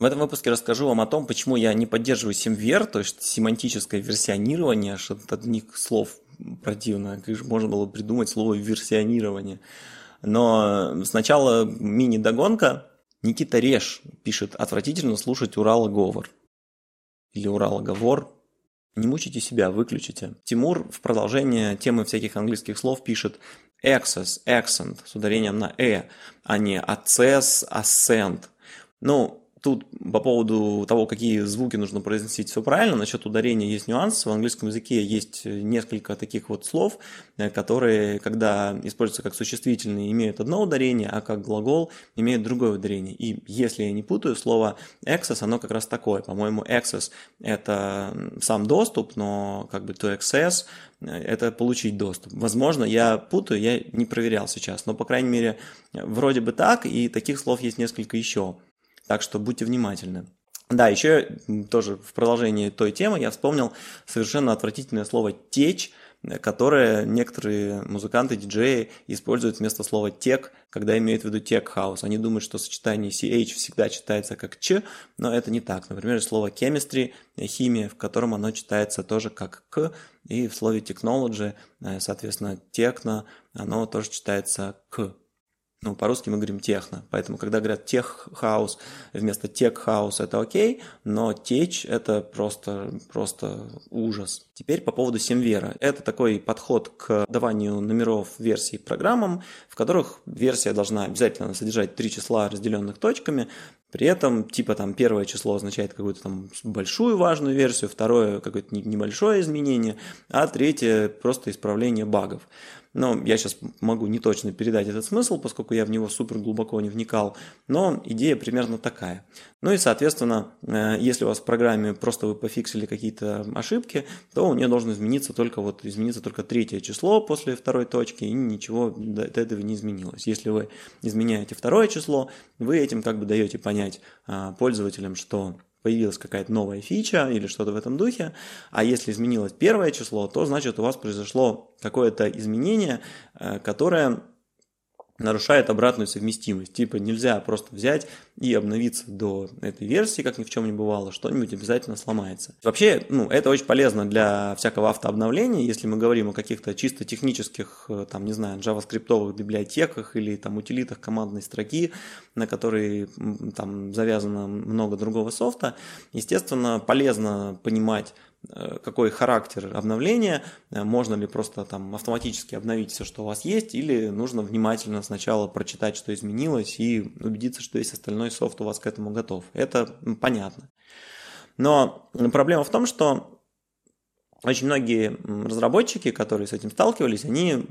В этом выпуске расскажу вам о том, почему я не поддерживаю семвер, то есть семантическое версионирование, аж от одних слов противно, как же можно было придумать слово версионирование. Но сначала мини-догонка. Никита Реш пишет, отвратительно слушать Урала-говор. Или Урала-говор. Не мучите себя, выключите. Тимур в продолжение темы всяких английских слов пишет access, accent с ударением на «э», а не access, ascent. Ну, Тут по поводу того, какие звуки нужно произносить, все правильно. Насчет ударения есть нюанс. В английском языке есть несколько таких вот слов, э, которые, когда используются как существительные, имеют одно ударение, а как глагол имеют другое ударение. И если я не путаю, слово access, оно как раз такое. По-моему, access – это сам доступ, но как бы to access – это получить доступ. Возможно, я путаю, я не проверял сейчас, но, по крайней мере, вроде бы так, и таких слов есть несколько еще. Так что будьте внимательны. Да, еще тоже в продолжении той темы я вспомнил совершенно отвратительное слово «теч», которое некоторые музыканты, диджеи используют вместо слова «тек», когда имеют в виду «тек-хаус». Они думают, что сочетание CH всегда читается как «ч», но это не так. Например, слово «chemistry» – химия, в котором оно читается тоже как «к», и в слове «technology», э, соответственно, «техно», оно тоже читается «к». Ну, по-русски мы говорим техно, поэтому когда говорят тех-хаус вместо тех-хаус это окей, но течь это просто, просто ужас. Теперь по поводу Семвера. Это такой подход к даванию номеров версий программам, в которых версия должна обязательно содержать три числа, разделенных точками, при этом, типа, там, первое число означает какую-то там большую важную версию, второе какое-то небольшое изменение, а третье просто исправление багов. Но я сейчас могу не точно передать этот смысл, поскольку я в него супер глубоко не вникал, но идея примерно такая. Ну и, соответственно, э, если у вас в программе просто вы пофиксили какие-то ошибки, то у нее должно измениться только вот измениться только третье число после второй точки, и ничего до этого не изменилось. Если вы изменяете второе число, вы этим как бы даете понять а, пользователям, что появилась какая-то новая фича или что-то в этом духе, а если изменилось первое число, то значит у вас произошло какое-то изменение, э, которое нарушает обратную совместимость. Типа нельзя просто взять и обновиться до этой версии, как ни в чем не бывало, что-нибудь обязательно сломается. Вообще, ну, это очень полезно для всякого автообновления, если мы говорим о каких-то чисто технических, э, там, не знаю, джаваскриптовых библиотеках или там утилитах командной строки, на которые там завязано много другого софта. Естественно, полезно понимать какой характер обновления, э, можно ли просто там автоматически обновить все, что у вас есть, или нужно внимательно сначала прочитать, что изменилось, и убедиться, что весь остальной софт у вас к этому готов. Это понятно. Но проблема в том, что очень многие разработчики, которые с этим сталкивались, они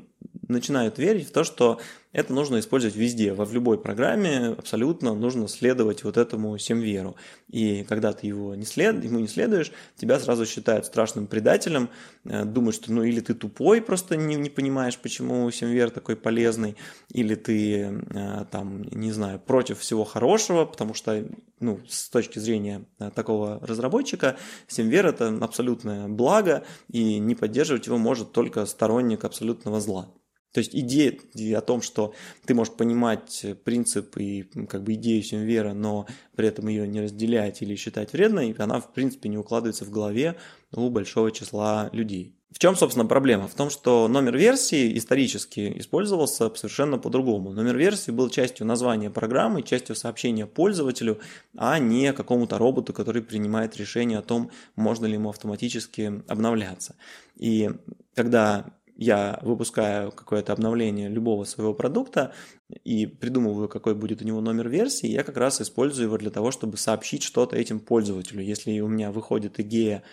начинают верить в то, что это нужно использовать везде, во в любой программе абсолютно нужно следовать вот этому семверу. И когда ты его не след, ему не следуешь, тебя сразу считают страшным предателем, э, думают, что ну или ты тупой, просто не, не понимаешь, почему семвер такой полезный, или ты э, там, не знаю, против всего хорошего, потому что ну, с точки зрения э, такого разработчика, семвер это абсолютное благо, и не поддерживать его может только сторонник абсолютного зла. То есть идея о том, что ты можешь понимать принцип и как бы идею Симвера, но при этом ее не разделять или считать вредной, она в принципе не укладывается в голове у большого числа людей. В чем, собственно, проблема? В том, что номер версии исторически использовался совершенно по-другому. Номер версии был частью названия программы, частью сообщения пользователю, а не какому-то роботу, который принимает решение о том, можно ли ему автоматически обновляться. И когда я выпускаю какое-то обновление любого своего продукта и придумываю, какой будет у него номер версии, я как раз использую его для того, чтобы сообщить что-то этим пользователю. Если у меня выходит идея,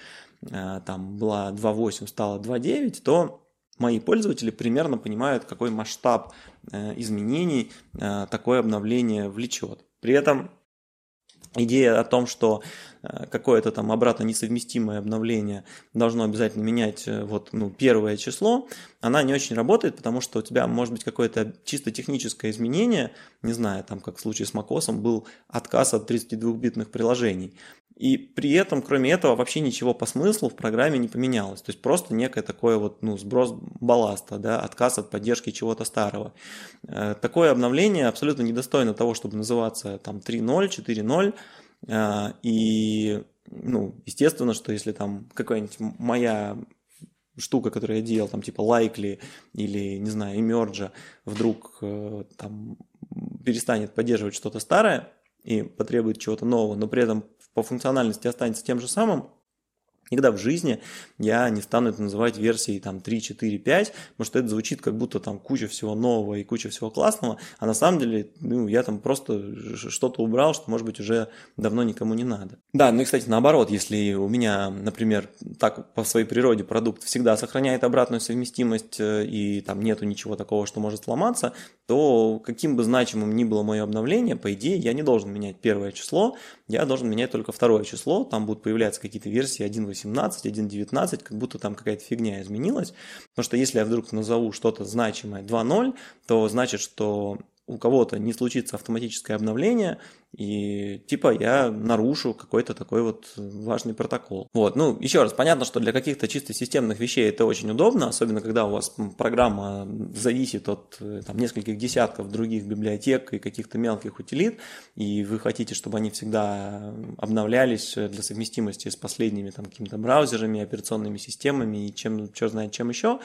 э, там была 2.8, стала 2.9, то мои пользователи примерно понимают, какой масштаб э, изменений э, такое обновление влечет. При этом идея о том, что э, какое-то там обратно несовместимое обновление должно обязательно менять э, вот, ну, первое число, она не очень работает, потому что у тебя может быть какое-то чисто техническое изменение, не знаю, там как в случае с macOS был отказ от 32-битных приложений. И при этом, кроме этого, вообще ничего по смыслу в программе не поменялось. То есть просто некое такое вот, ну, сброс балласта, да, отказ от поддержки чего-то старого. Э, такое обновление абсолютно недостойно того, чтобы называться там 3.0, 4.0. И, ну, естественно, что если там какая-нибудь моя штука, которую я делал, там типа Likely или, не знаю, Emerge, вдруг э, там перестанет поддерживать что-то старое и потребует чего-то нового, но при этом по функциональности останется тем же самым, Никогда в жизни я не стану это называть версией там 3, 4, 5, потому что это звучит как будто там куча всего нового и куча всего классного, а на самом деле ну, я там просто что-то убрал, что может быть уже давно никому не надо. Да, ну и кстати наоборот, если у меня, например, так по своей природе продукт всегда сохраняет обратную совместимость э, и там нету ничего такого, что может сломаться, то каким бы значимым ни было мое обновление, по идее я не должен менять первое число, я должен менять только второе число, там будут появляться какие-то версии 1.8 1.18, 1.19, как будто там какая-то фигня изменилась. Потому что если я вдруг назову что-то значимое 2.0, то значит, что у кого-то не случится автоматическое обновление, и типа я нарушу какой-то такой вот важный протокол. Вот, ну, еще раз, понятно, что для каких-то чисто системных вещей это очень удобно, особенно когда у вас программа зависит от э, там, нескольких десятков других библиотек и каких-то мелких утилит, и вы хотите, чтобы они всегда обновлялись для совместимости с последними там какими-то браузерами, операционными системами и чем, черт знает чем еще,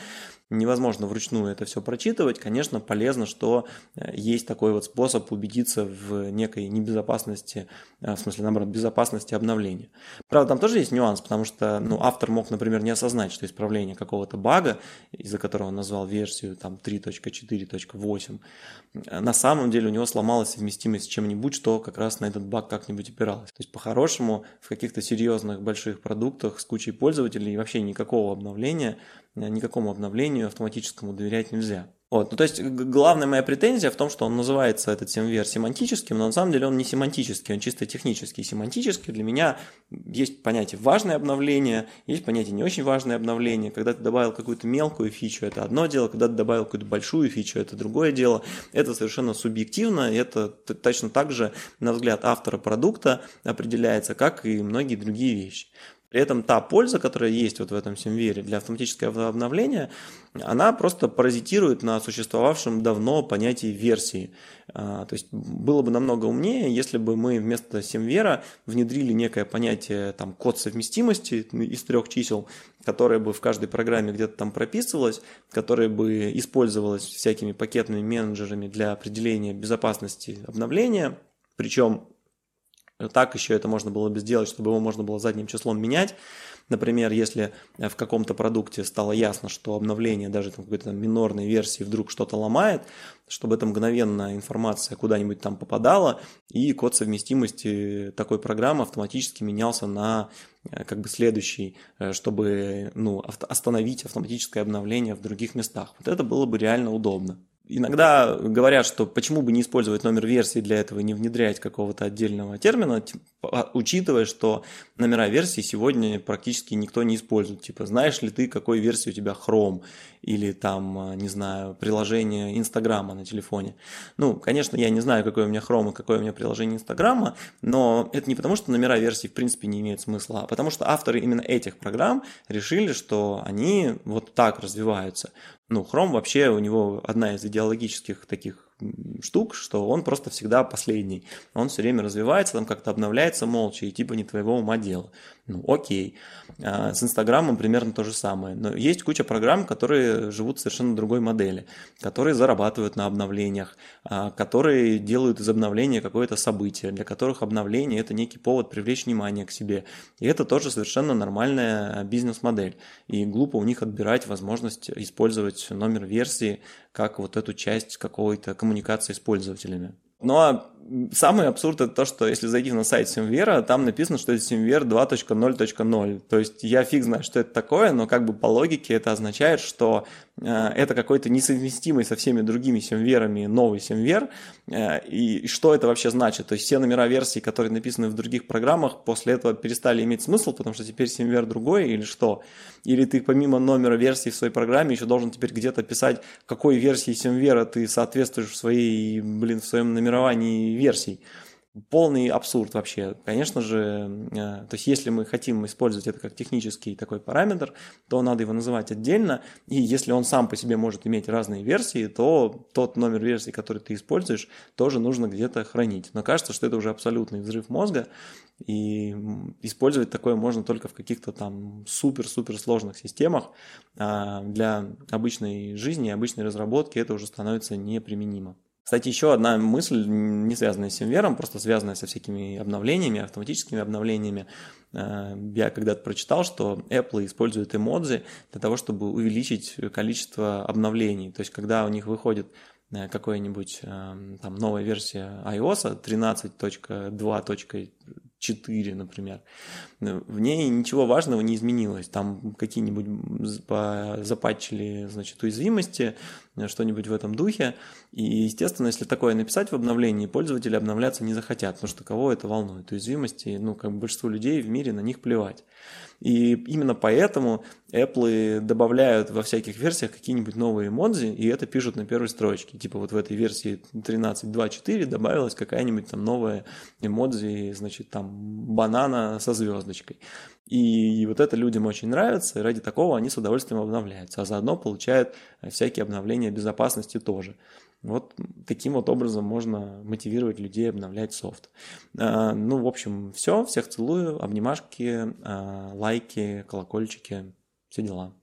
невозможно вручную это все прочитывать, конечно, полезно, что э, есть такой вот способ убедиться в некой небезопасности, э, в смысле, наоборот, безопасности обновления. Правда, там тоже есть нюанс, потому что ну, автор мог, например, не осознать, что исправление какого-то бага, из-за которого он назвал версию там 3.4.8, э, на самом деле у него сломалась совместимость с чем-нибудь, что как раз на этот баг как-нибудь опиралось. То есть, по-хорошему, в каких-то серьезных больших продуктах с кучей пользователей вообще никакого обновления Э, никакому обновлению автоматическому доверять нельзя. Вот. Ну, то есть главная моя претензия в том, что он называется этот семвер семантическим, но на самом деле он не семантический, он чисто технический. Семантический для меня есть понятие важное обновление, есть понятие не очень важное обновление. Когда ты добавил какую-то мелкую фичу, это одно дело, когда ты добавил какую-то большую фичу, это другое дело. Это совершенно субъективно, это точно так же, на взгляд автора продукта, определяется, как и многие другие вещи. При этом та польза, которая есть вот в этом семвере для автоматического обновления, она просто паразитирует на существовавшем давно понятии версии. А, то есть было бы намного умнее, если бы мы вместо семвера внедрили некое понятие там, код совместимости из трех чисел, которое бы в каждой программе где-то там прописывалось, которое бы использовалось всякими пакетными менеджерами для определения безопасности обновления. Причем так еще это можно было бы сделать, чтобы его можно было задним числом менять. Например, если в каком-то продукте стало ясно, что обновление даже там какой-то минорной версии вдруг что-то ломает, чтобы эта мгновенная информация куда-нибудь там попадала, и код совместимости такой программы автоматически менялся на э, как бы следующий, э, чтобы ну, остановить автоматическое обновление в других местах. Вот это было бы реально удобно. Иногда говорят, что почему бы не использовать номер версии для этого и не внедрять какого-то отдельного термина, а, учитывая, что номера версии сегодня практически никто не использует. Типа, знаешь ли ты, какой версии у тебя Chrome или там, а, не знаю, приложение Инстаграма на телефоне. Ну, конечно, я не знаю, какой у меня Chrome и какое у меня приложение Инстаграма, но это не потому, что номера версий в принципе не имеют смысла, а потому что авторы именно этих программ решили, что они вот так развиваются. Ну, Chrome вообще у него одна из идеологических таких штук, что он просто всегда последний. Он все время развивается, там как-то обновляется молча, и типа не твоего ума дело. Ну, окей. А, с Инстаграмом примерно то же самое. Но есть куча программ, которые живут в совершенно другой модели, которые зарабатывают на обновлениях, а, которые делают из обновления какое-то событие, для которых обновление – это некий повод привлечь внимание к себе. И это тоже совершенно нормальная бизнес-модель. И глупо у них отбирать возможность использовать номер версии как вот эту часть какой-то коммуникации с пользователями. Ну а самый абсурд это то, что если зайти на сайт SemVer а, там написано, что это SemVer 2.0.0. То есть я фиг знаю, что это такое, но как бы по логике это означает, что э, это какой-то несовместимый со всеми другими SemVer ами новый SemVer. Э, и что это вообще значит? То есть все номера версий, которые написаны в других программах, после этого перестали иметь смысл, потому что теперь SemVer другой или что? Или ты помимо номера версии в своей программе еще должен теперь где-то писать, какой версии Симвера ты соответствуешь в своей, блин, в своем номеровании версий. полный абсурд вообще. Конечно же, э, то есть если мы хотим использовать это как технический такой параметр, то надо его называть отдельно, и если он сам по себе может иметь разные версии, то тот номер версии, который ты используешь, тоже нужно где-то хранить. Но кажется, что это уже абсолютный взрыв мозга, и использовать такое можно только в каких-то там супер-супер сложных системах. А для обычной жизни, обычной разработки это уже становится неприменимо. Кстати, еще одна мысль, не связанная с Симвером, просто связанная со всякими обновлениями, автоматическими обновлениями. Э, я когда-то прочитал, что Apple использует эмодзи для того, чтобы увеличить количество обновлений. То есть, когда у них выходит э, какая-нибудь э, там новая версия iOS 13.2. 4, например. В ней ничего важного не изменилось. Там какие-нибудь запатчили, значит, уязвимости, что-нибудь в этом духе. И, естественно, если такое написать в обновлении, пользователи обновляться не захотят, потому что кого это волнует? Уязвимости, ну, как большинство людей в мире на них плевать. И именно поэтому Apple добавляют во всяких версиях какие-нибудь новые эмодзи, и это пишут на первой строчке. Типа вот в этой версии 13.2.4 добавилась какая-нибудь там новая эмодзи, значит, там банана со звездочкой. И вот это людям очень нравится, и ради такого они с удовольствием обновляются, а заодно получают всякие обновления безопасности тоже. Вот таким вот образом можно мотивировать людей обновлять софт. А, ну, в общем, все. Всех целую. Обнимашки, а, лайки, колокольчики. Все дела.